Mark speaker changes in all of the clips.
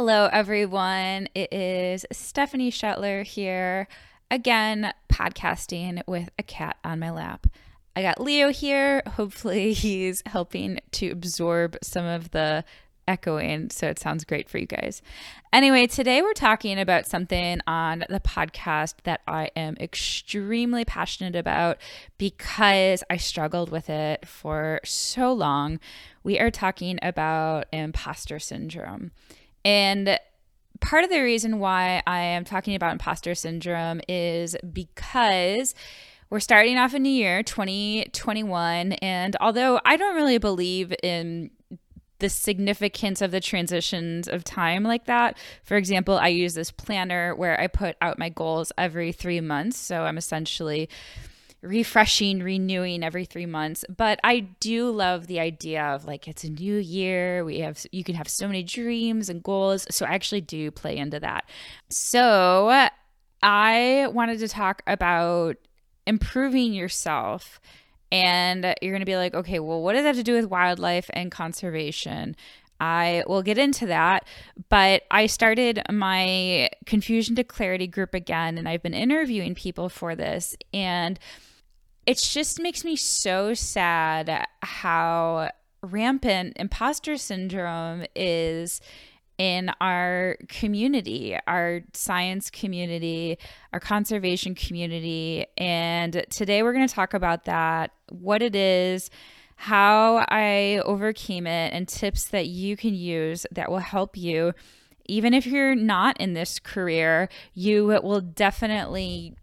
Speaker 1: Hello, everyone. It is Stephanie Schuttler here, again, podcasting with a cat on my lap. I got Leo here. Hopefully, he's helping to absorb some of the echoing, so it sounds great for you guys. Anyway, today we're talking about something on the podcast that I am extremely passionate about because I struggled with it for so long. We are talking about imposter syndrome. And part of the reason why I am talking about imposter syndrome is because we're starting off a new year, 2021. And although I don't really believe in the significance of the transitions of time like that. For example, I use this planner where I put out my goals every three months. So I'm essentially refreshing, renewing every three months. But I do love the idea of like it's a new year. We have you can have so many dreams and goals. So I actually do play into that. So I wanted to talk about improving yourself. And you're going to be like, okay, well, what does that have to do with wildlife and conservation? I will get into that. But I started my Confusion to Clarity group again, and I've been interviewing people for this. And it just makes me so sad how rampant imposter syndrome is in our community, our science community, our conservation community. And today we're going to talk about that, what it is, how I overcame it, and tips that you can use that will help you. Even if you're not in this career, you will definitely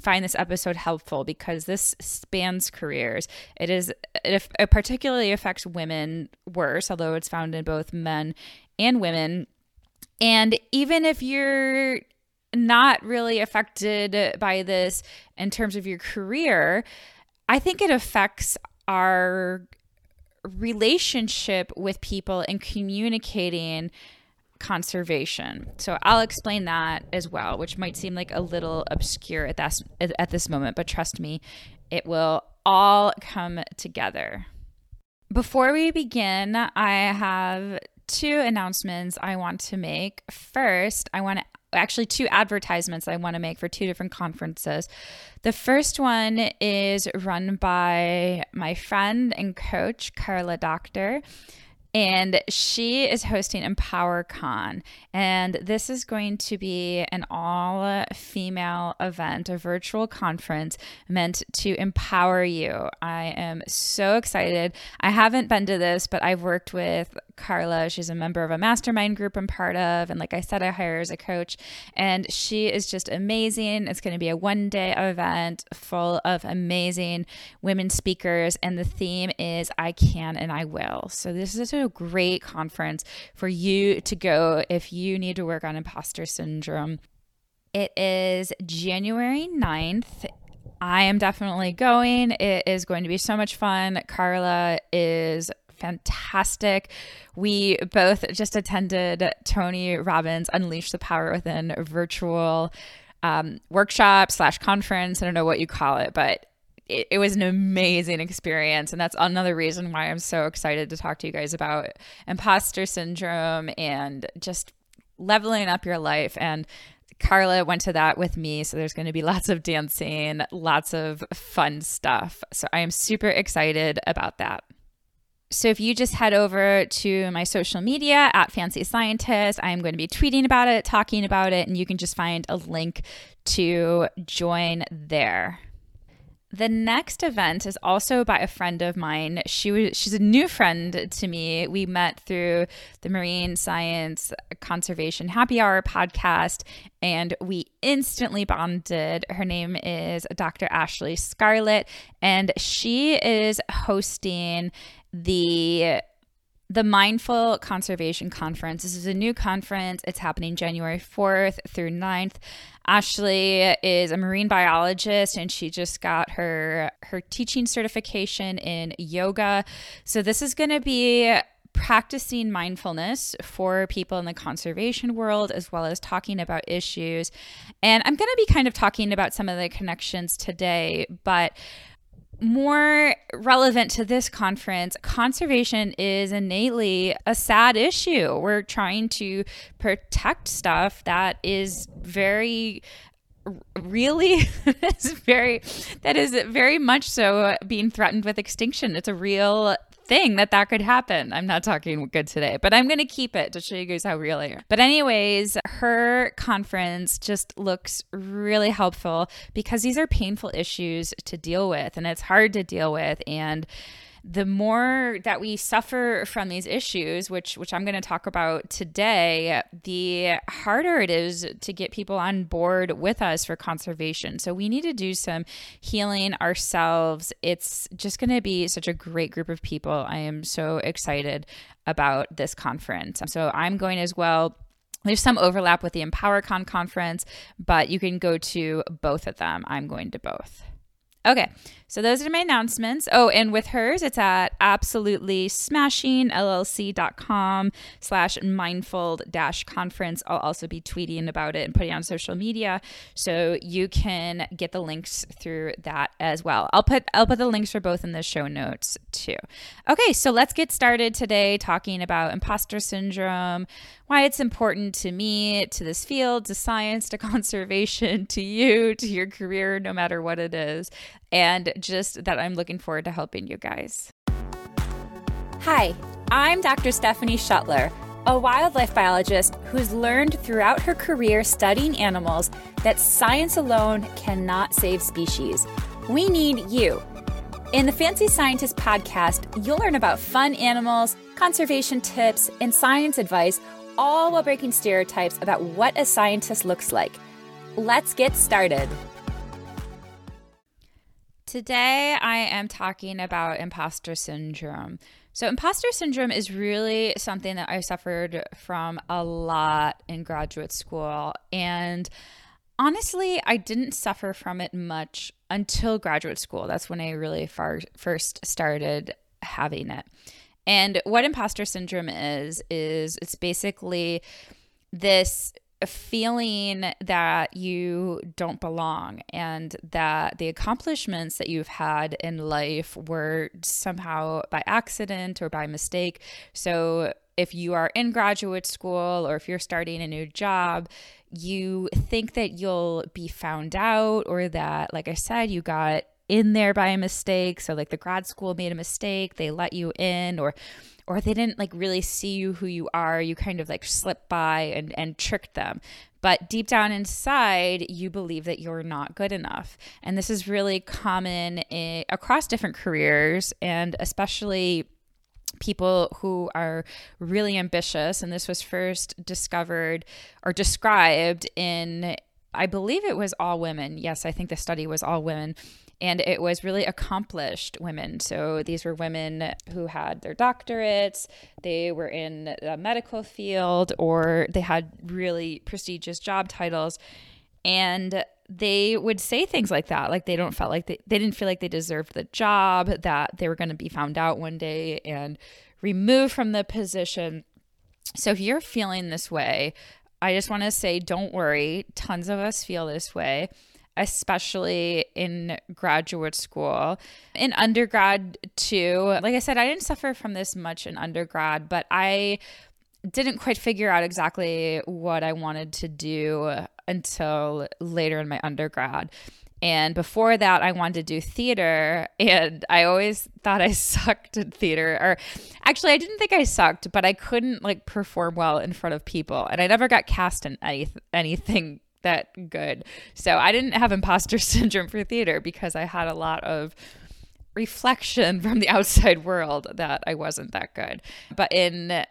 Speaker 1: find this episode helpful because this spans careers. It is it, it particularly affects women worse, although it's found in both men and women. And even if you're not really affected by this in terms of your career, I think it affects our relationship with people and communicating conservation. So I'll explain that as well, which might seem like a little obscure at this at this moment, but trust me, it will all come together. Before we begin, I have two announcements I want to make. First, I want to actually two advertisements I want to make for two different conferences. The first one is run by my friend and coach, Carla Doctor and she is hosting EmpowerCon. And this is going to be an all female event, a virtual conference meant to empower you. I am so excited. I haven't been to this, but I've worked with Carla. She's a member of a mastermind group I'm part of. And like I said, I hire as a coach, and she is just amazing. It's going to be a one day event full of amazing women speakers. And the theme is I can and I will. So this is a great conference for you to go if you need to work on imposter syndrome. It is January 9th I am definitely going. It is going to be so much fun. Carla is fantastic. We both just attended Tony Robbins Unleash the Power Within virtual um, workshop slash conference. I don't know what you call it, but it, it, was an amazing experience. And that's another reason why I'm so excited to talk to you guys about imposter syndrome and just leveling up your life. And Carla went to that with me. So there's going to be lots of dancing, lots of fun stuff. So I am super excited about that. So if you just head over to my social media at Fancy Scientist, I'm going to be tweeting about it, talking about it, and you can just find a link to join there. The next event is also by a friend of mine. She was she's a new friend to me. We met through the Marine Science Conservation Happy Hour podcast and we instantly bonded. Her name is Dr. Ashley Scarlett and she is hosting the the Mindful Conservation Conference. This is a new conference. It's happening January 4th through 9th. Ashley is a marine biologist and she just got her her teaching certification in yoga. So this is going to be practicing mindfulness for people in the conservation world as well as talking about issues. And I'm going to be kind of talking about some of the connections today, but more relevant to this conference, conservation is innately a sad issue. We're trying to protect stuff that is very really is very that is very much so being threatened with extinction it's a real thing that that could happen. I'm not talking good today, but I'm going to keep it to show you guys how real I am. But, anyways, her conference just looks really helpful because these are painful issues to deal with and it's hard to deal with. And the more that we suffer from these issues, which which I'm going to talk about today, the harder it is to get people on board with us for conservation. So we need to do some healing ourselves. It's just going to be such a great group of people. I am so excited about this conference. So I'm going as well there's some overlap with the EmpowerCon conference, but you can go to both of them. I'm going to both. Okay, so those are my announcements. Oh, and with hers, it's at absolutely smashing llc.com slash mindful dash conference. I'll also be tweeting about it and putting on social media. So you can get the links through that as well. I'll put I'll put the links for both in the show notes too. Okay, so let's get started today talking about imposter syndrome, why it's important to me, to this field, to science, to conservation, to you, to your career, no matter what it is, and just that I'm looking forward to helping you guys.
Speaker 2: Hi, I'm Dr. Stephanie Schuttler, a wildlife biologist who's learned throughout her career studying animals that science alone cannot save species. We need you. In the Fancy Scientist podcast, you'll learn about fun animals, conservation tips, and science advice all while breaking stereotypes about what a scientist looks like. Let's get started.
Speaker 1: Today, I am talking about imposter syndrome. So, imposter syndrome is really something that I suffered from a lot in graduate school. And honestly, I didn't suffer from it much until graduate school. That's when I really far, first started having it. And what imposter syndrome is, is it's basically this feeling that you don't belong and that the accomplishments that you've had in life were somehow by accident or by mistake. So if you are in graduate school or if you're starting a new job, you think that you'll be found out or that, like I said, you got in there by a mistake. So like the grad school made a mistake, they let you in or or they didn't like really see you who you are. You kind of like slipped by and and tricked them. But deep down inside, you believe that you're not good enough. And this is really common in, across different careers and especially people who are really ambitious and this was first discovered or described in I believe it was all women. Yes, I think the study was all women and it was really accomplished women. So these were women who had their doctorates, they were in the medical field, or they had really prestigious job titles. And they would say things like that like they don't felt like they, they didn't feel like they deserved the job that they were going to be found out one day and removed from the position so if you're feeling this way i just want to say don't worry tons of us feel this way especially in graduate school. In undergrad, too. Like I said, I didn't suffer from this much in undergrad, but I didn't quite figure out exactly what I wanted to do until later in my undergrad. And before that, I wanted to do theater. And I always thought I sucked at theater. Or actually, I didn't think I sucked, but I couldn't like perform well in front of people. And I never got cast in any, anything that good. So I didn't have imposter syndrome for theater because I had a lot of reflection from the outside world that I wasn't that good. But in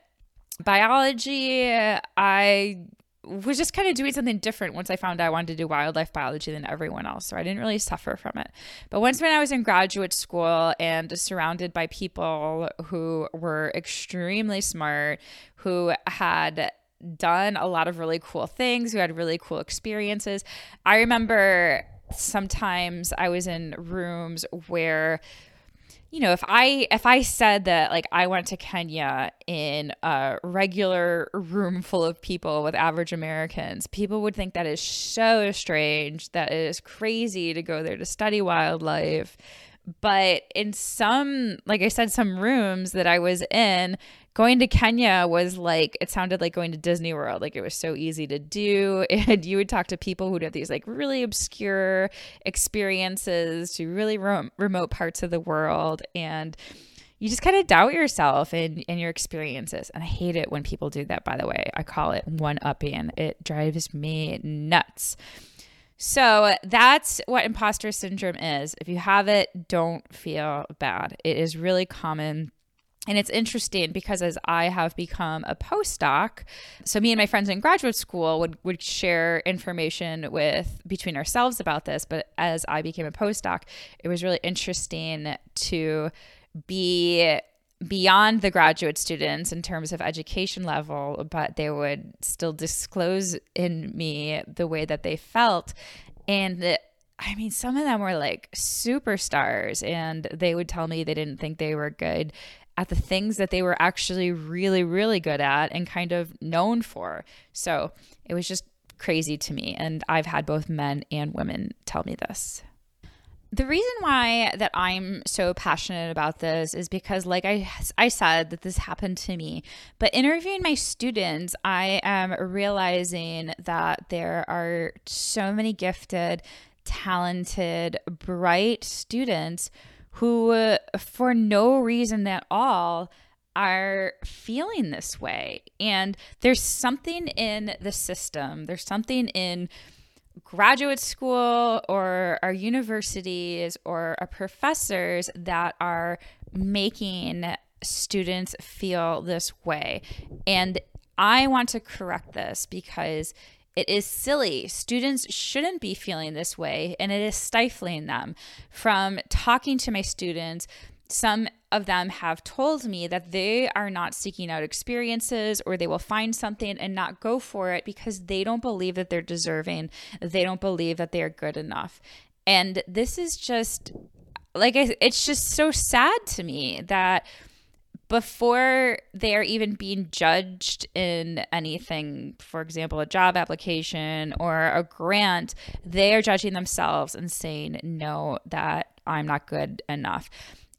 Speaker 1: biology, I was just kind of doing something different once I found out I wanted to do wildlife biology than everyone else. So I didn't really suffer from it. But once when I was in graduate school and surrounded by people who were extremely smart, who had done a lot of really cool things, who had really cool experiences. I remember sometimes I was in rooms where you know if i if i said that like i went to kenya in a regular room full of people with average americans people would think that is so strange that it is crazy to go there to study wildlife But in some, like I said, some rooms that I was in, going to Kenya was like it sounded like going to Disney World. Like it was so easy to do. And you would talk to people who'd have these like really obscure experiences to really remote parts of the world. And you just kind of doubt yourself and, and your experiences. And I hate it when people do that, by the way. I call it one upping. It drives me nuts. So that's what imposter syndrome is. If you have it, don't feel bad. It is really common and it's interesting because as I have become a postdoc, so me and my friends in graduate school would, would share information with between ourselves about this. But as I became a postdoc, it was really interesting to be beyond the graduate students in terms of education level, but they would still disclose in me the way that they felt. And I mean, some of them were like superstars, and they would tell me they didn't think they were good at the things that they were actually really, really good at and kind of known for. So it was just crazy to me. And I've had both men and women tell me this. The reason why that I'm so passionate about this is because like I I said that this happened to me. But interviewing my students, I am realizing that there are so many gifted, talented, bright students who, uh, for no reason at all, are feeling this way. And there's something in the system, there's something in graduate school or our universities or our professors that are making students feel this way. And I want to correct this because it is silly. Students shouldn't be feeling this way, and it is stifling them. From talking to my students, some of them have told me that they are not seeking out experiences or they will find something and not go for it because they don't believe that they're deserving. They don't believe that they are good enough. And this is just like it's just so sad to me that before they're even being judged in anything, for example, a job application or a grant, they are judging themselves and saying, no, that I'm not good enough.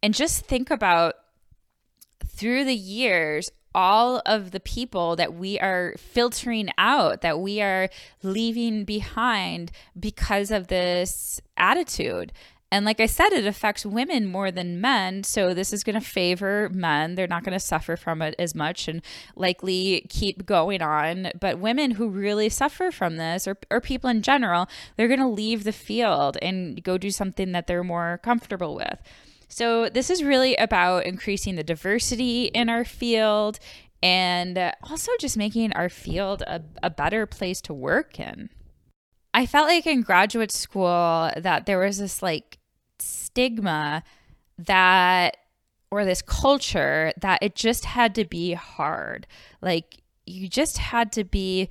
Speaker 1: And just think about through the years, all of the people that we are filtering out, that we are leaving behind because of this attitude. And like I said, it affects women more than men. So this is going to favor men. They're not going to suffer from it as much and likely keep going on. But women who really suffer from this, or, or people in general, they're going to leave the field and go do something that they're more comfortable with. So this is really about increasing the diversity in our field and also just making our field a, a better place to work in. I felt like in graduate school that there was this like stigma that or this culture that it just had to be hard. Like you just had to be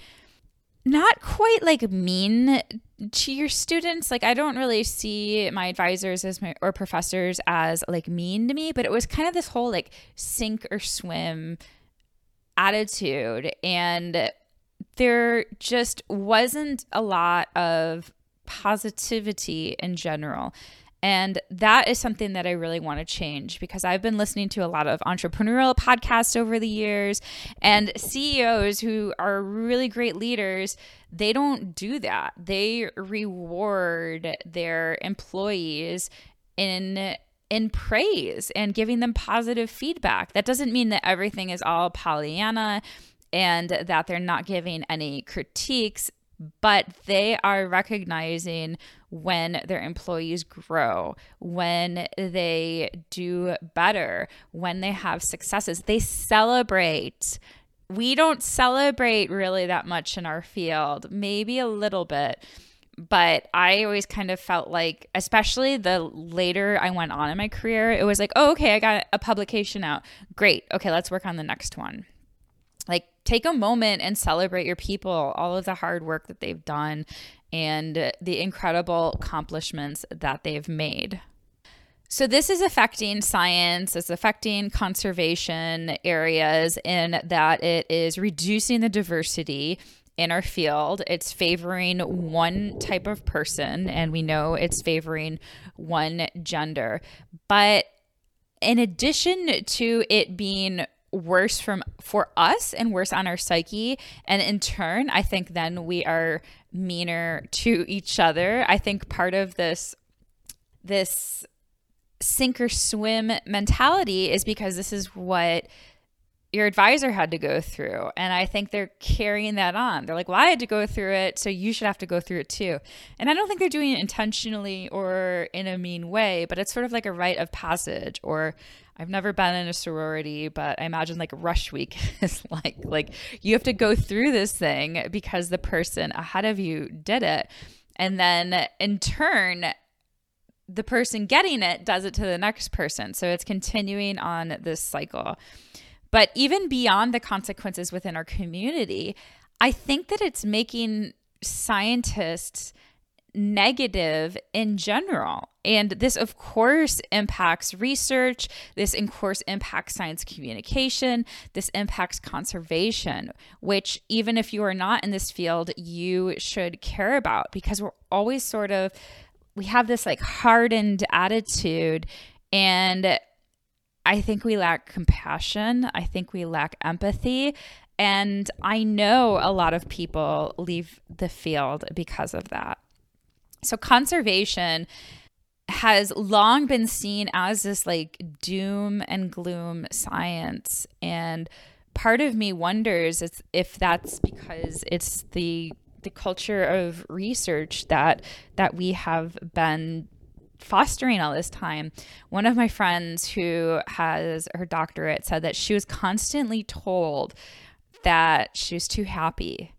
Speaker 1: not quite like mean to your students. Like I don't really see my advisors as my or professors as like mean to me, but it was kind of this whole like sink or swim attitude and there just wasn't a lot of positivity in general. And that is something that I really want to change because I've been listening to a lot of entrepreneurial podcasts over the years and CEOs who are really great leaders, they don't do that. They reward their employees in in praise and giving them positive feedback. That doesn't mean that everything is all Pollyanna and that they're not giving any critiques but they are recognizing when their employees grow, when they do better, when they have successes. They celebrate. We don't celebrate really that much in our field, maybe a little bit. But I always kind of felt like, especially the later I went on in my career, it was like, oh, okay, I got a publication out. Great. Okay, let's work on the next one. Take a moment and celebrate your people, all of the hard work that they've done, and the incredible accomplishments that they've made. So, this is affecting science, it's affecting conservation areas in that it is reducing the diversity in our field. It's favoring one type of person, and we know it's favoring one gender. But in addition to it being worse from for us and worse on our psyche and in turn i think then we are meaner to each other i think part of this this sink or swim mentality is because this is what your advisor had to go through. And I think they're carrying that on. They're like, well, I had to go through it, so you should have to go through it too. And I don't think they're doing it intentionally or in a mean way, but it's sort of like a rite of passage. Or I've never been in a sorority, but I imagine like rush week is like like you have to go through this thing because the person ahead of you did it. And then in turn, the person getting it does it to the next person. So it's continuing on this cycle. But even beyond the consequences within our community, I think that it's making scientists negative in general. And this, of course, impacts research. This, of course, impacts science communication. This impacts conservation, which, even if you are not in this field, you should care about because we're always sort of, we have this like hardened attitude. And I think we lack compassion. I think we lack empathy. And I know a lot of people leave the field because of that. So, conservation has long been seen as this like doom and gloom science. And part of me wonders if that's because it's the the culture of research that that we have been fostering all this time. One of my friends who has her doctorate said that she was constantly told that she was too happy.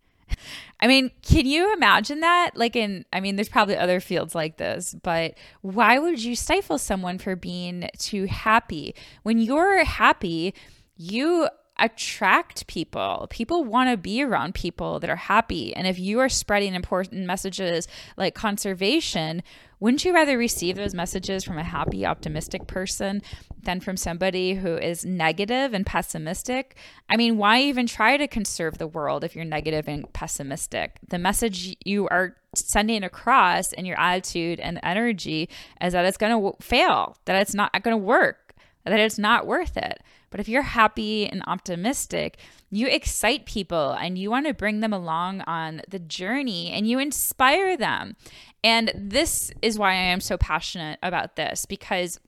Speaker 1: I mean, can you imagine that? Like, in, I mean, there's probably other fields like this, but why would you stifle someone for being too happy? When you're happy, you attract people. People want to be around people that are happy. And if you are spreading important messages like conservation, wouldn't you rather receive those messages from a happy, optimistic person than from somebody who is negative and pessimistic? I mean, why even try to conserve the world if you're negative and pessimistic? The message you are sending across in your attitude and energy is that it's going to fail, that it's not going to work, that it's not worth it. But if you're happy and optimistic, you excite people and you want to bring them along on the journey and you inspire them. And this is why I am so passionate about this because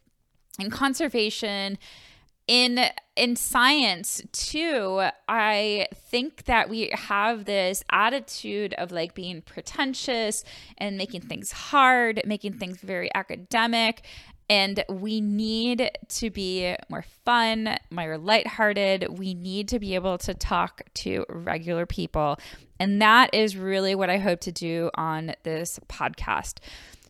Speaker 1: in conservation, in in science too i think that we have this attitude of like being pretentious and making things hard making things very academic and we need to be more fun, more lighthearted. We need to be able to talk to regular people. And that is really what I hope to do on this podcast.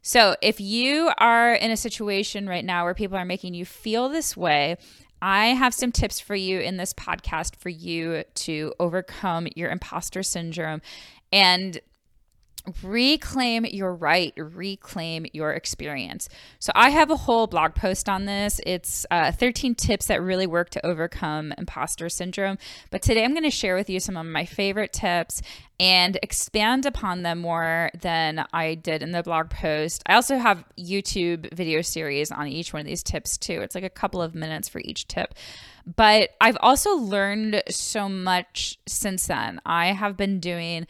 Speaker 1: So, if you are in a situation right now where people are making you feel this way, I have some tips for you in this podcast for you to overcome your imposter syndrome and reclaim your right, reclaim your experience. So, I have a whole blog post on this. It's uh, 13 tips that really work to overcome imposter syndrome. But today I'm going to share with you some of my favorite tips and expand upon them more than I did in the blog post. I also have YouTube video series on each one of these tips too. It's like a couple of minutes for each tip. But I've also learned so much since then. I have been doing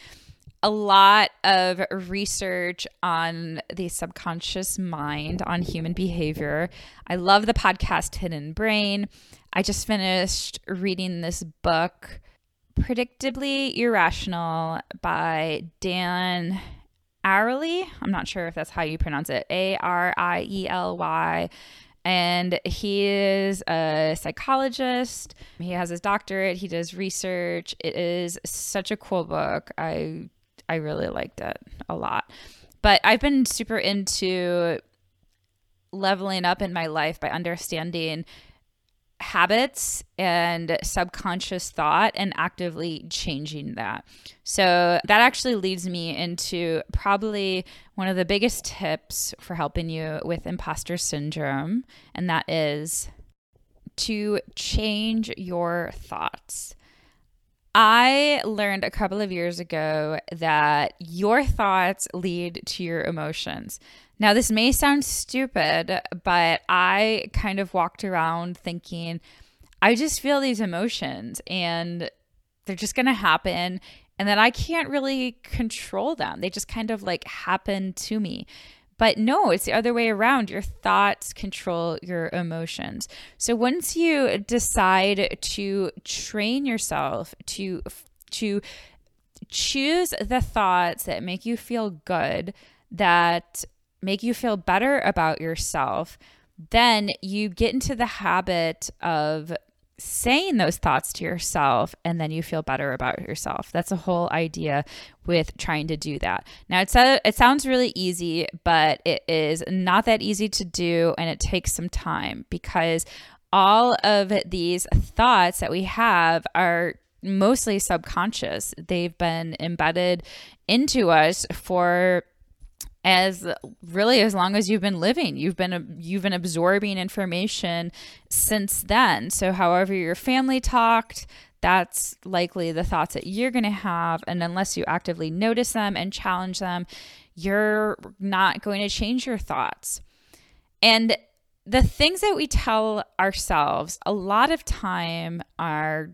Speaker 1: a lot of research on the subconscious mind, on human behavior. I love the podcast Hidden Brain. I just finished reading this book, Predictably Irrational by Dan Ariely. I'm not sure if that's how you pronounce it. A R I E L Y. And he is a psychologist. He has his doctorate. He does research. It is such a cool book. I I really liked it a lot. But I've been super into leveling up in my life by understanding habits and subconscious thought and actively changing that. So that actually leads me into probably one of the biggest tips for helping you with imposter syndrome, and that is to change your thoughts. I learned a couple of years ago that your thoughts lead to your emotions. Now, this may sound stupid, but I kind of walked around thinking, I just feel these emotions and they're just going to happen and that I can't really control them. They just kind of like happen to me. But no, it's the other way around. Your thoughts control your emotions. So once you decide to train yourself to to choose the thoughts that make you feel good, that make you feel better about yourself, then you get into the habit of saying those thoughts to yourself and then you feel better about yourself. That's a whole idea with trying to do that. Now it's a, it sounds really easy, but it is not that easy to do and it takes some time because all of these thoughts that we have are mostly subconscious. They've been embedded into us for as really as long as you've been living. You've been you've been absorbing information since then. So however your family talked that's likely the thoughts that you're going to have. And unless you actively notice them and challenge them you're not going to change your thoughts. And the things that we tell ourselves a lot of time are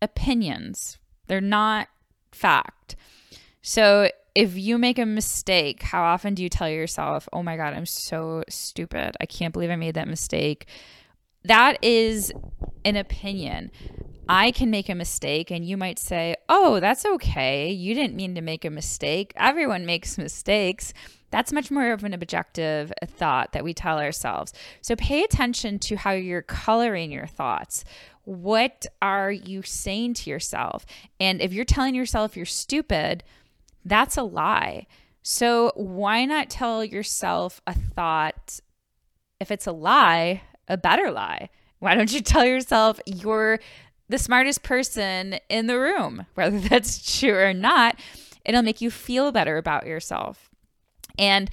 Speaker 1: opinions. They're not fact. So if you make a mistake, how often do you tell yourself, oh my God, I'm so stupid. I can't believe I made that mistake? That is an opinion. I can make a mistake, and you might say, oh, that's okay. You didn't mean to make a mistake. Everyone makes mistakes. That's much more of an objective thought that we tell ourselves. So pay attention to how you're coloring your thoughts. What are you saying to yourself? And if you're telling yourself you're stupid, that's a lie. So why not tell yourself a thought, if it's a lie, a better lie? Why don't you tell yourself you're the smartest person in the room, whether that's true or not? It'll make you feel better about yourself. And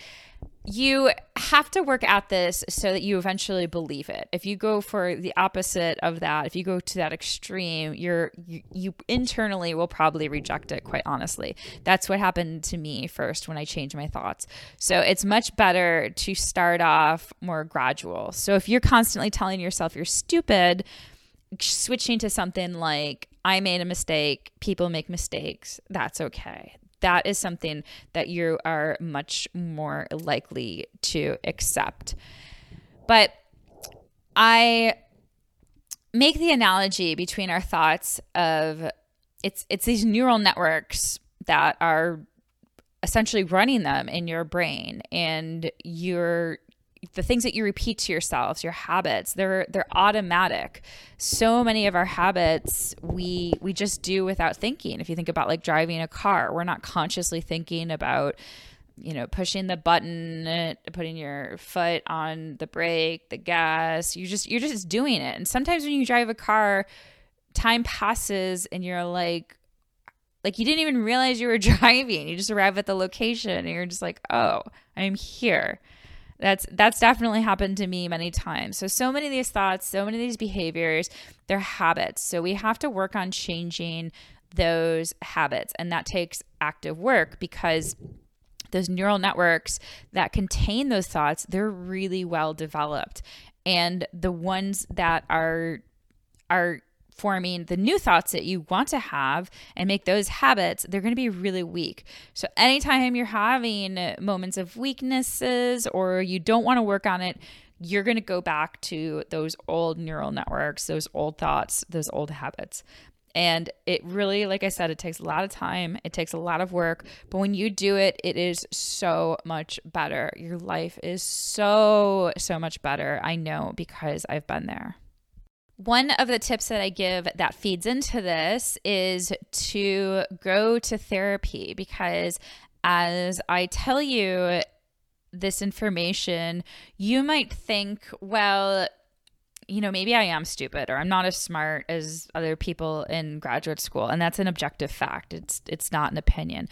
Speaker 1: you have to work at this so that you eventually believe it. If you go for the opposite of that, if you go to that extreme, you're you, you internally will probably reject it quite honestly. That's what happened to me first when I changed my thoughts. So it's much better to start off more gradual. So if you're constantly telling yourself you're stupid, switching to something like I made a mistake, people make mistakes, that's okay that is something that you are much more likely to accept. But I make the analogy between our thoughts of it's it's these neural networks that are essentially running them in your brain and you're the things that you repeat to yourselves your habits they're they're automatic. So many of our habits we we just do without thinking. If you think about like driving a car we're not consciously thinking about you know pushing the button putting your foot on the brake the gas. You just you're just doing it. And sometimes when you drive a car time passes and you're like like you didn't even realize you were driving. You just arrive at the location and you're just like oh i'm here that's that's definitely happened to me many times. So so many of these thoughts, so many of these behaviors, they're habits. So we have to work on changing those habits and that takes active work because those neural networks that contain those thoughts, they're really well developed. And the ones that are are forming the new thoughts that you want to have and make those habits, they're going to be really weak. So, anytime you're having moments of weaknesses or you don't want to work on it, you're going to go back to those old neural networks, those old thoughts, those old habits. And it really, like I said, it takes a lot of time, it takes a lot of work. But when you do it, it is so much better. Your life is so, so much better. I know because I've been there. One of the tips that I give that feeds into this is to go to therapy because as I tell you this information, you might think, well, you know, maybe I am stupid or I'm not as smart as other people in graduate school. And that's an objective fact. It's it's not an opinion.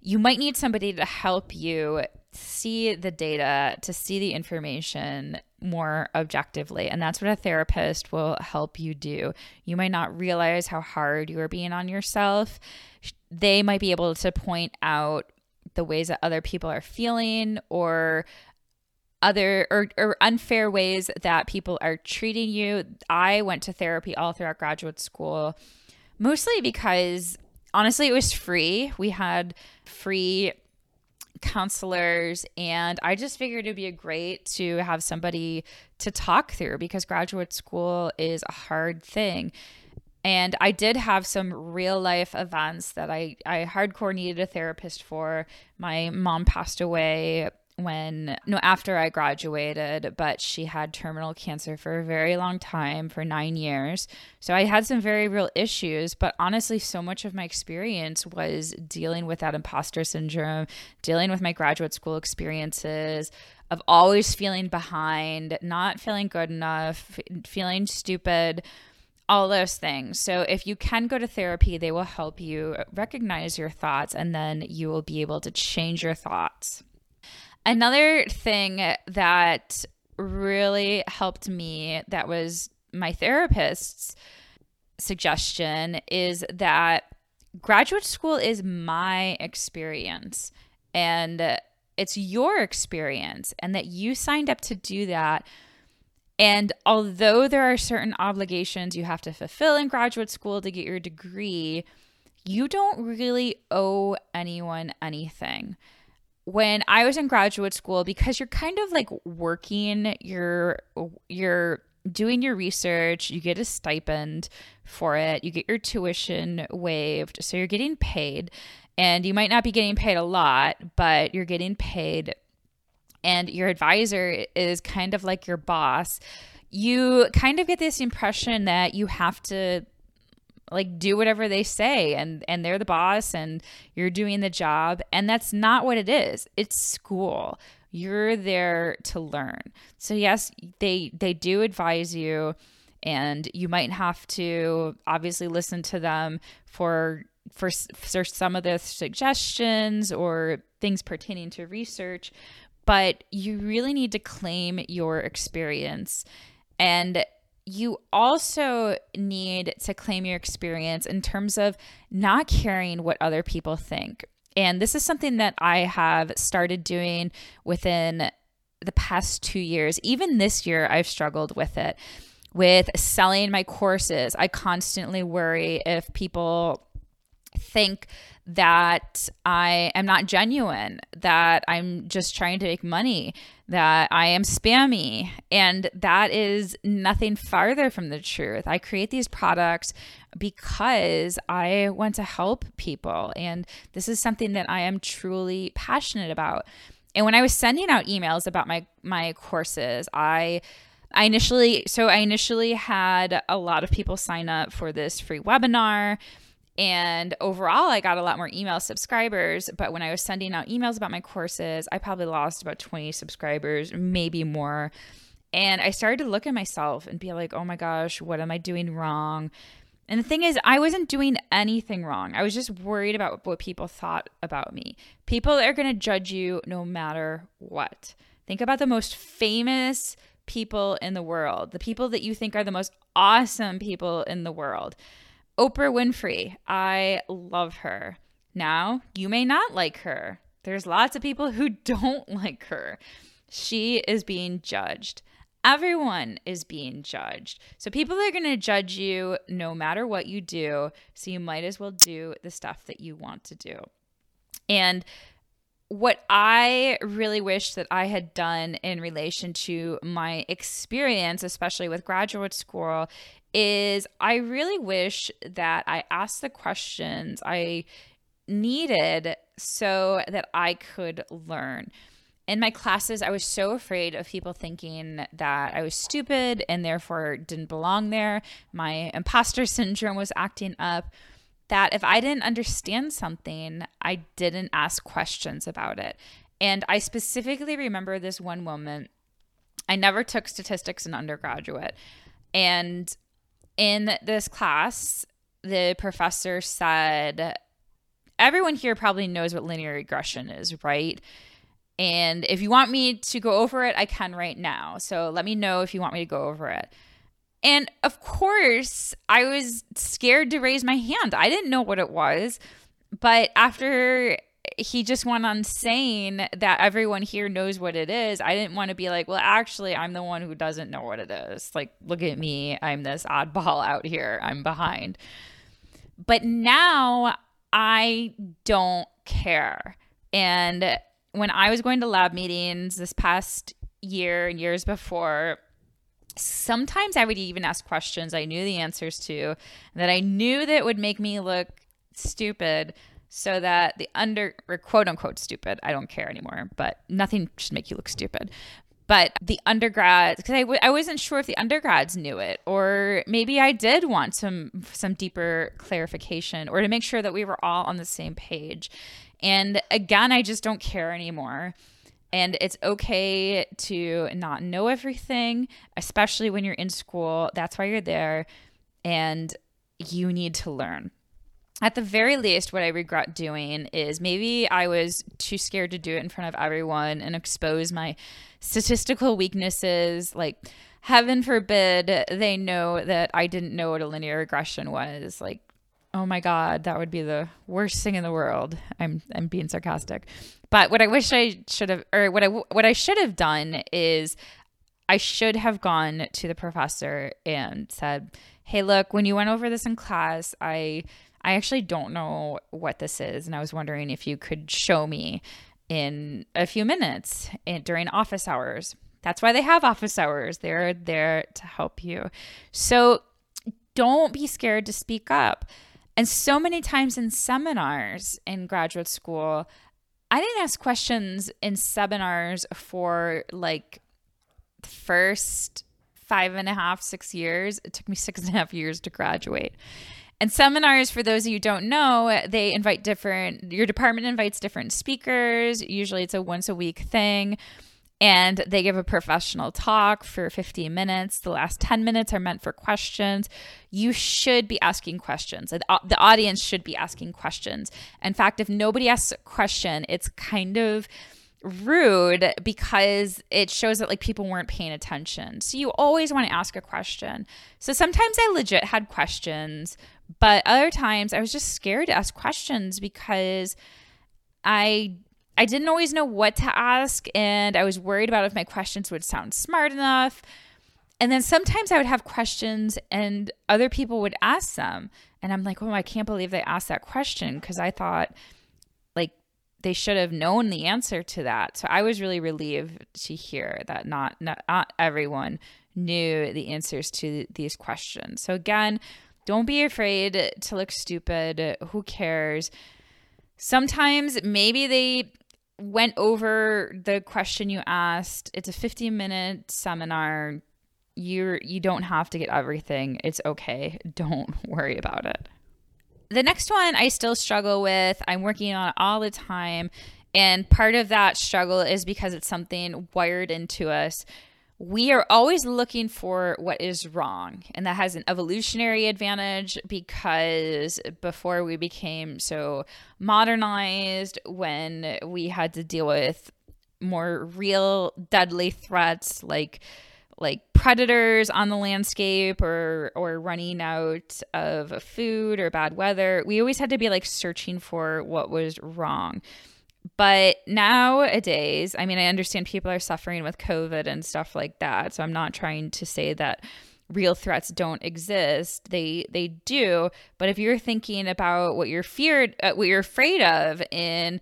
Speaker 1: You might need somebody to help you see the data, to see the information more objectively. And that's what a therapist will help you do. You might not realize how hard you are being on yourself. They might be able to point out the ways that other people are feeling or other or, or unfair ways that people are treating you. I went to therapy all throughout graduate school, mostly because honestly, it was free. We had free counselors and I just figured it'd be a great to have somebody to talk through because graduate school is a hard thing. And I did have some real life events that I, I hardcore needed a therapist for. My mom passed away when no after I graduated, but she had terminal cancer for a very long time for 9 years. So I had some very real issues, but honestly so much of my experience was dealing with that imposter syndrome, dealing with my graduate school experiences of always feeling behind, not feeling good enough, feeling stupid, all those things. So if you can go to therapy, they will help you recognize your thoughts and then you will be able to change your thoughts. Another thing that really helped me that was my therapist's suggestion is that graduate school is my experience and it's your experience and that you signed up to do that. And although there are certain obligations you have to fulfill in graduate school to get your degree, you don't really owe anyone anything when I was in graduate school because you're kind of like working you're you're doing your research, you get a stipend for it, you get your tuition waived, so you're getting paid and you might not be getting paid a lot, but you're getting paid and your advisor is kind of like your boss. You kind of get this impression that you have to like do whatever they say and and they're the boss and you're doing the job and that's not what it is. It's school. You're there to learn. So yes they they do advise you and you might have to obviously listen to them for for, for some of the suggestions or things pertaining to research but you really need to claim your experience. And you also need to claim your experience in terms of not caring what other people think. And this is something that I have started doing within the past two years. Even this year, I've struggled with it. With selling my courses, I constantly worry if people think that I am not genuine, that I'm just trying to make money, that I am spammy. And that is nothing farther from the truth. I create these products because I want to help people. And this is something that I am truly passionate about. And when I was sending out emails about my my courses, I I initially so I initially had a lot of people sign up for this free webinar and overall, I got a lot more email subscribers. But when I was sending out emails about my courses, I probably lost about 20 subscribers, maybe more. And I started to look at myself and be like, oh my gosh, what am I doing wrong? And the thing is, I wasn't doing anything wrong. I was just worried about what people thought about me. People are going to judge you no matter what. Think about the most famous people in the world, the people that you think are the most awesome people in the world. Oprah Winfrey. I love her. Now, you may not like her. There's lots of people who don't like her. She is being judged. Everyone is being judged. So people are going to judge you no matter what you do. So you might as well do the stuff that you want to do. And what I really wish that I had done in relation to my experience, especially with graduate school, is I really wish that I asked the questions I needed so that I could learn. In my classes, I was so afraid of people thinking that I was stupid and therefore didn't belong there. My imposter syndrome was acting up. That if I didn't understand something, I didn't ask questions about it. And I specifically remember this one moment. I never took statistics in undergraduate. And in this class, the professor said, everyone here probably knows what linear regression is, right? And if you want me to go over it, I can right now. So let me know if you want me to go over it. And of course, I was scared to raise my hand. I didn't know what it was. But after he just went on saying that everyone here knows what it is, I didn't want to be like, well, actually, I'm the one who doesn't know what it is. Like, look at me. I'm this oddball out here. I'm behind. But now I don't care. And when I was going to lab meetings this past year and years before, sometimes I would even ask questions I knew the answers to that I knew that would make me look stupid so that the under quote unquote stupid, I don't care anymore, but nothing should make you look stupid. But the undergrads, because I w- I wasn't sure if the undergrads knew it, or maybe I did want some some deeper clarification, or to make sure that we were all on the same page. And again, I just don't care anymore. And it's okay to not know everything, especially when you're in school. That's why you're there. And you need to learn. At the very least, what I regret doing is maybe I was too scared to do it in front of everyone and expose my statistical weaknesses. Like, heaven forbid they know that I didn't know what a linear regression was. Like, oh my god that would be the worst thing in the world i'm i'm being sarcastic but what i wish i should have or what i what i should have done is i should have gone to the professor and said hey look when you went over this in class i i actually don't know what this is and i was wondering if you could show me in a few minutes in, during office hours that's why they have office hours they're there to help you so don't be scared to speak up and so many times in seminars in graduate school, I didn't ask questions in seminars for like the first five and a half, six years. It took me six and a half years to graduate. And seminars, for those of you who don't know, they invite different, your department invites different speakers. Usually it's a once a week thing and they give a professional talk for 15 minutes. The last 10 minutes are meant for questions. You should be asking questions. Uh, the audience should be asking questions. In fact, if nobody asks a question, it's kind of rude because it shows that like people weren't paying attention. So you always want to ask a question. So sometimes I legit had questions, but other times I was just scared to ask questions because I I didn't always know what to ask, and I was worried about if my questions would sound smart enough. And then sometimes I would have questions, and other people would ask them. And I'm like, oh, I can't believe they asked that question because I thought like they should have known the answer to that. So I was really relieved to hear that not, not, not everyone knew the answers to these questions. So again, don't be afraid to look stupid. Who cares? Sometimes maybe they went over the question you asked. It's a 15 minute seminar. You're you don't have to get everything. It's okay. Don't worry about it. The next one I still struggle with. I'm working on it all the time. And part of that struggle is because it's something wired into us we are always looking for what is wrong. And that has an evolutionary advantage because before we became so modernized, when we had to deal with more real deadly threats like like predators on the landscape or or running out of food or bad weather we always had to be like searching for what was wrong but nowadays, I mean, I understand people are suffering with COVID and stuff like that. So I'm not trying to say that real threats don't exist. They they do. But if you're thinking about what you're feared, uh, what you're afraid of in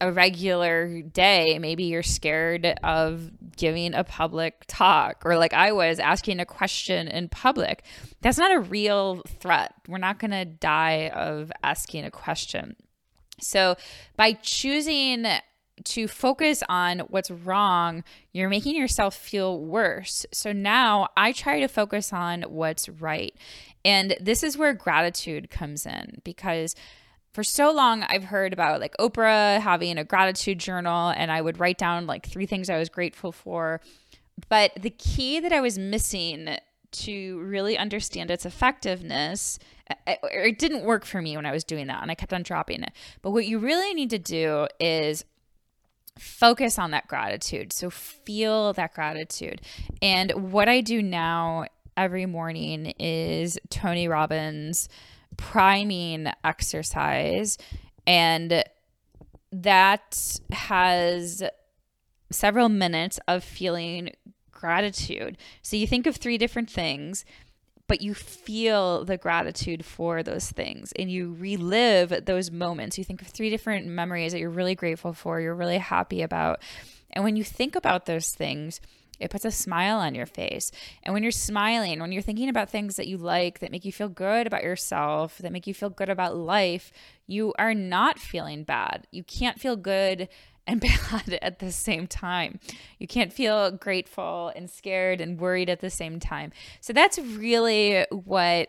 Speaker 1: a regular day, maybe you're scared of giving a public talk or like I was asking a question in public. That's not a real threat. We're not going to die of asking a question. So by choosing to focus on what's wrong, you're making yourself feel worse. So now I try to focus on what's right. And this is where gratitude comes in because for so long I've heard about like Oprah having a gratitude journal and I would write down like three things I was grateful for. But the key that I was missing to really understand its effectiveness it didn't work for me when I was doing that and I kept on dropping it. But what you really need to do is focus on that gratitude. So feel that gratitude. And what I do now every morning is Tony Robbins priming exercise. And that has several minutes of feeling gratitude. So you think of three different things but you feel the gratitude for those things and you relive those moments. You think of three different memories that you're really grateful for, you're really happy about. And when you think about those things, it puts a smile on your face. And when you're smiling, when you're thinking about things that you like, that make you feel good about yourself, that make you feel good about life, you are not feeling bad. You can't feel good and bad at the same time. You can't feel grateful and scared and worried at the same time. So that's really what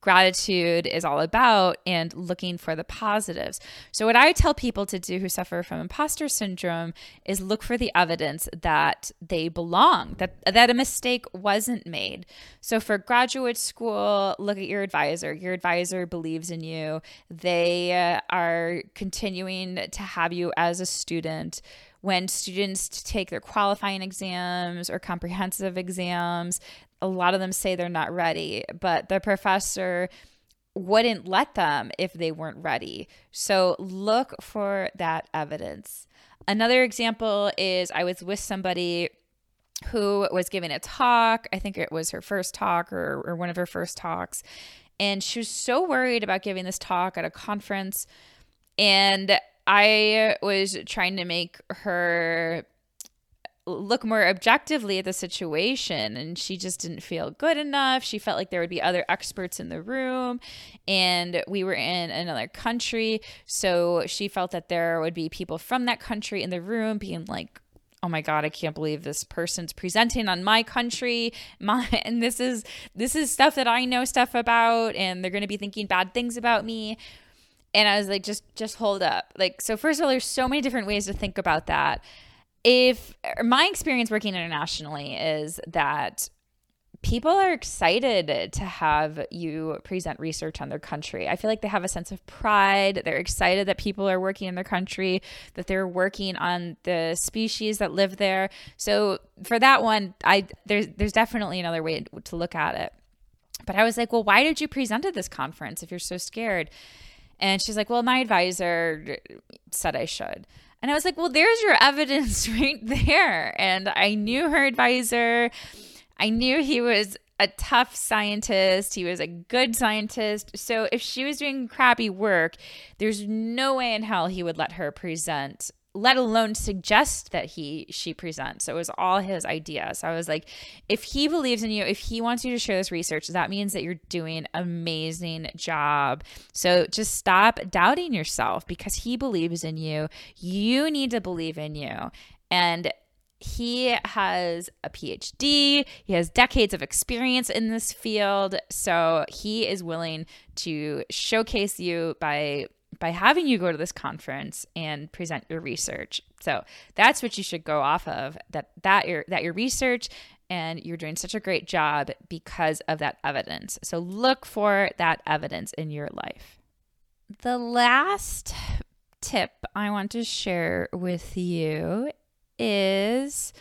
Speaker 1: gratitude is all about and looking for the positives. So, what I tell people to do who suffer from imposter syndrome is look for the evidence that they belong, that, that a mistake wasn't made. So, for graduate school, look at your advisor. Your advisor believes in you, they uh, are continuing to have you as a student when students take their qualifying exams or comprehensive exams, a lot of them say they're not ready, but the professor wouldn't let them if they weren't ready. So look for that evidence. Another example is I was with somebody who was giving a talk. I think it was her first talk or, or one of her first talks. And she was so worried about giving this talk at a conference. And I was trying to make her look more objectively at the situation and she just didn't feel good enough. She felt like there would be other experts in the room and we were in another country. So she felt that there would be people from that country in the room being like, oh my god i can't believe this person's presenting on my country my and this is this is stuff that i know stuff about and they're going to be thinking bad things about me and i was like just just hold up like so first of all there's so many different ways to think about that if er, my experience working internationally is that people are excited to have you present research on their country. I feel like they have a sense of pride. They're excited that people are working in their country, that they're working on the species that live there. So for that one, I there's there's definitely another way to look at it. But I was like, "Well, why did you present at this conference if you're so scared?" And she's like, "Well, my advisor said I should." And I was like, well, there's your evidence right there. And I knew her advisor. I knew he was a tough scientist. He was a good scientist. So if she was doing crappy work, there's no way in hell he would let her present let alone suggest that he she presents. So it was all his idea. So I was like, if he believes in you, if he wants you to share this research, that means that you're doing amazing job. So just stop doubting yourself because he believes in you. You need to believe in you. And he has a PhD. He has decades of experience in this field. So he is willing to showcase you by by having you go to this conference and present your research. So that's what you should go off of that that your that your research and you're doing such a great job because of that evidence. So look for that evidence in your life. The last tip I want to share with you is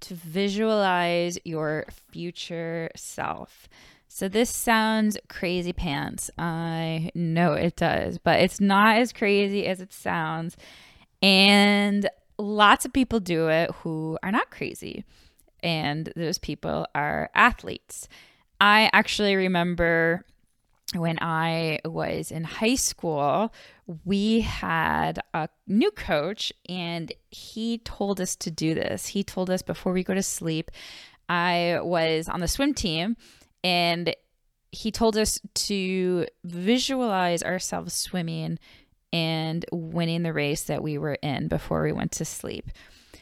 Speaker 1: to visualize your future self. So this sounds crazy pants. I know it does, but it's not as crazy as it sounds. And lots of people do it who are not crazy. And those people are athletes. I actually remember when I was in high school, we had a new coach, and he told us to do this. He told us before we go to sleep, I was on the swim team and he told us to visualize ourselves swimming and winning the race that we were in before we went to sleep.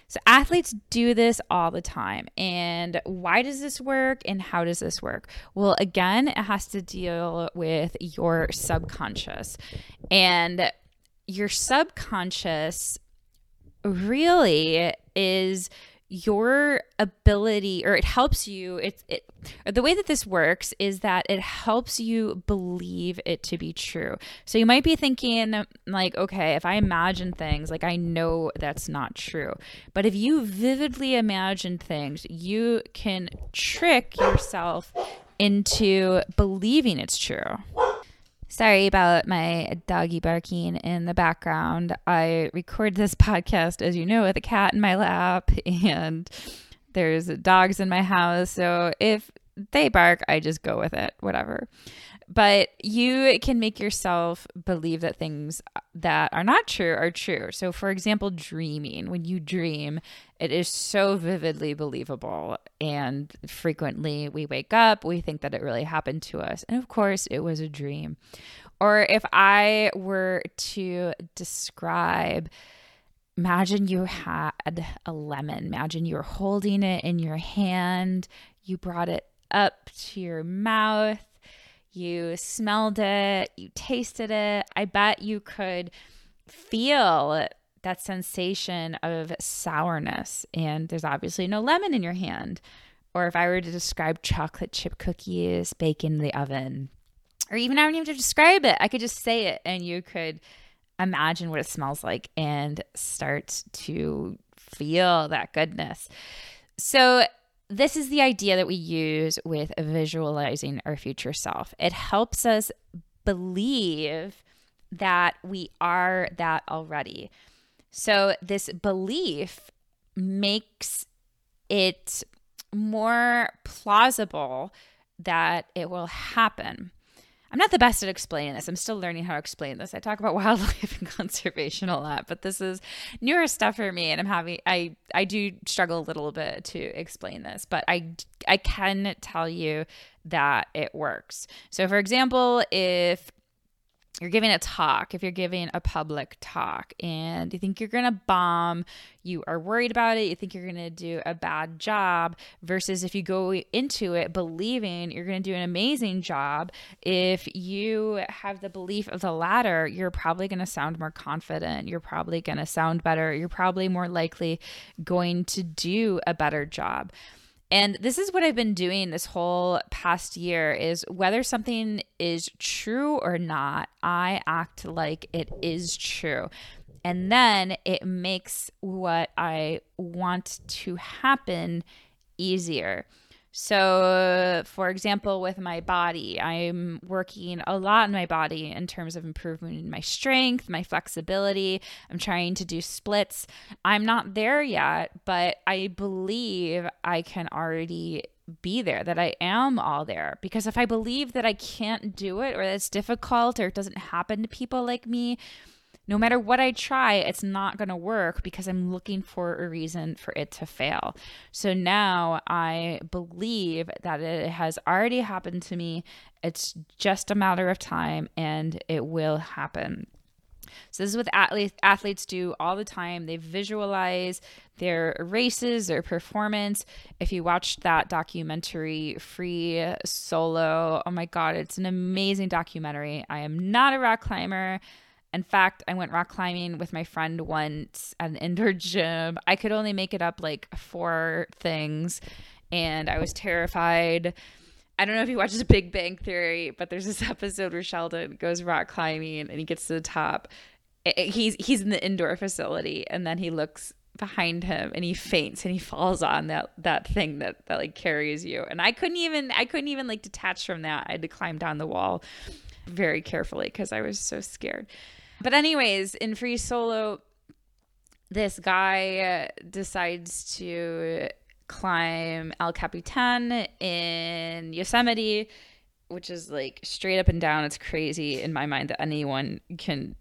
Speaker 1: So, athletes do this all the time. And why does this work and how does this work? Well, again, it has to deal with your subconscious. And your subconscious really is your ability or it helps you it's it the way that this works is that it helps you believe it to be true. So you might be thinking like okay if i imagine things like i know that's not true. But if you vividly imagine things you can trick yourself into believing it's true Sorry about my doggy barking in the background. I record this podcast, as you know, with a cat in my lap, and there's dogs in my house. So if they bark, I just go with it, whatever but you can make yourself believe that things that are not true are true. So, for example, dreaming. When you dream, it is so vividly believable. And frequently we wake up, we think that it really happened to us. And of course, it was a dream. Or if I were to describe, imagine you had a lemon, imagine you were holding it in your hand, you brought it up to your mouth you smelled it, you tasted it. I bet you could feel that sensation of sourness. And there's obviously no lemon in your hand. Or if I were to describe chocolate chip cookies baking in the oven, or even I don't even have to describe it, I could just say it and you could imagine what it smells like and start to feel that goodness. So this is the idea that we use with visualizing our future self. It helps us believe that we are that already. So, this belief makes it more plausible that it will happen. I'm not the best at explaining this. I'm still learning how to explain this. I talk about wildlife and conservation a lot, but this is newer stuff for me and I'm having I I do struggle a little bit to explain this, but I I can tell you that it works. So for example, if you're giving a talk, if you're giving a public talk and you think you're going to bomb, you are worried about it, you think you're going to do a bad job, versus if you go into it believing you're going to do an amazing job, if you have the belief of the latter, you're probably going to sound more confident, you're probably going to sound better, you're probably more likely going to do a better job. And this is what I've been doing this whole past year is whether something is true or not, I act like it is true. And then it makes what I want to happen easier. So, for example, with my body, I'm working a lot in my body in terms of improving my strength, my flexibility. I'm trying to do splits. I'm not there yet, but I believe I can already be there, that I am all there. Because if I believe that I can't do it or that it's difficult or it doesn't happen to people like me, no matter what I try, it's not going to work because I'm looking for a reason for it to fail. So now I believe that it has already happened to me. It's just a matter of time and it will happen. So this is what athletes do all the time. They visualize their races, their performance. If you watched that documentary Free Solo, oh my god, it's an amazing documentary. I am not a rock climber. In fact, I went rock climbing with my friend once at an indoor gym. I could only make it up like four things, and I was terrified. I don't know if you watch the Big Bang Theory, but there's this episode where Sheldon goes rock climbing and he gets to the top. He's he's in the indoor facility, and then he looks behind him and he faints and he falls on that that thing that that like carries you. And I couldn't even I couldn't even like detach from that. I had to climb down the wall very carefully because I was so scared. But anyways, in free solo, this guy uh, decides to climb El Capitan in Yosemite, which is like straight up and down. It's crazy in my mind that anyone can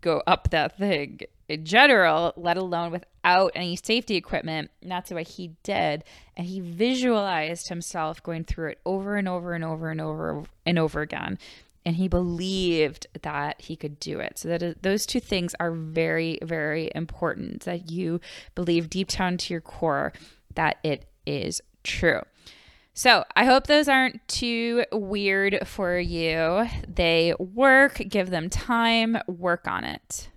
Speaker 1: go up that thing in general, let alone without any safety equipment. And that's what he did. And he visualized himself going through it over and over and over and over and over again and he believed that he could do it. So that is, those two things are very very important that you believe deep down to your core that it is true. So, I hope those aren't too weird for you. They work, give them time, work on it.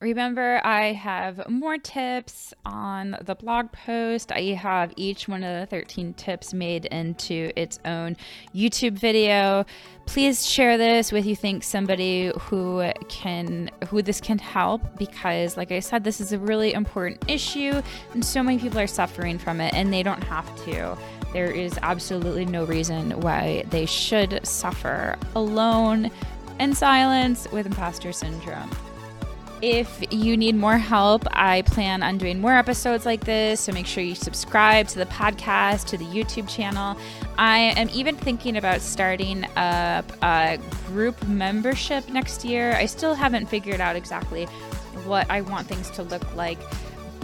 Speaker 1: Remember, I have more tips on the blog post. I have each one of the 13 tips made into its own YouTube video. Please share this with you think somebody who can who this can help because like I said this is a really important issue and so many people are suffering from it and they don't have to. There is absolutely no reason why they should suffer alone in silence with imposter syndrome. If you need more help, I plan on doing more episodes like this. So make sure you subscribe to the podcast, to the YouTube channel. I am even thinking about starting up a group membership next year. I still haven't figured out exactly what I want things to look like,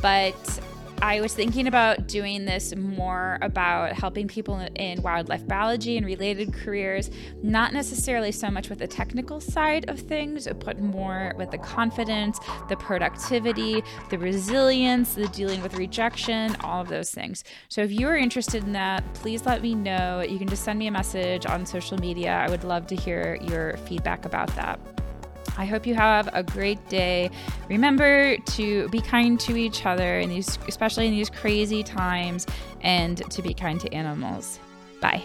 Speaker 1: but I was thinking about doing this more about helping people in wildlife biology and related careers, not necessarily so much with the technical side of things, but more with the confidence, the productivity, the resilience, the dealing with rejection, all of those things. So if you are interested in that, please let me know. You can just send me a message on social media. I would love to hear your feedback about that. I hope you have a great day. Remember to be kind to each other in these especially in these crazy times and to be kind to animals. Bye.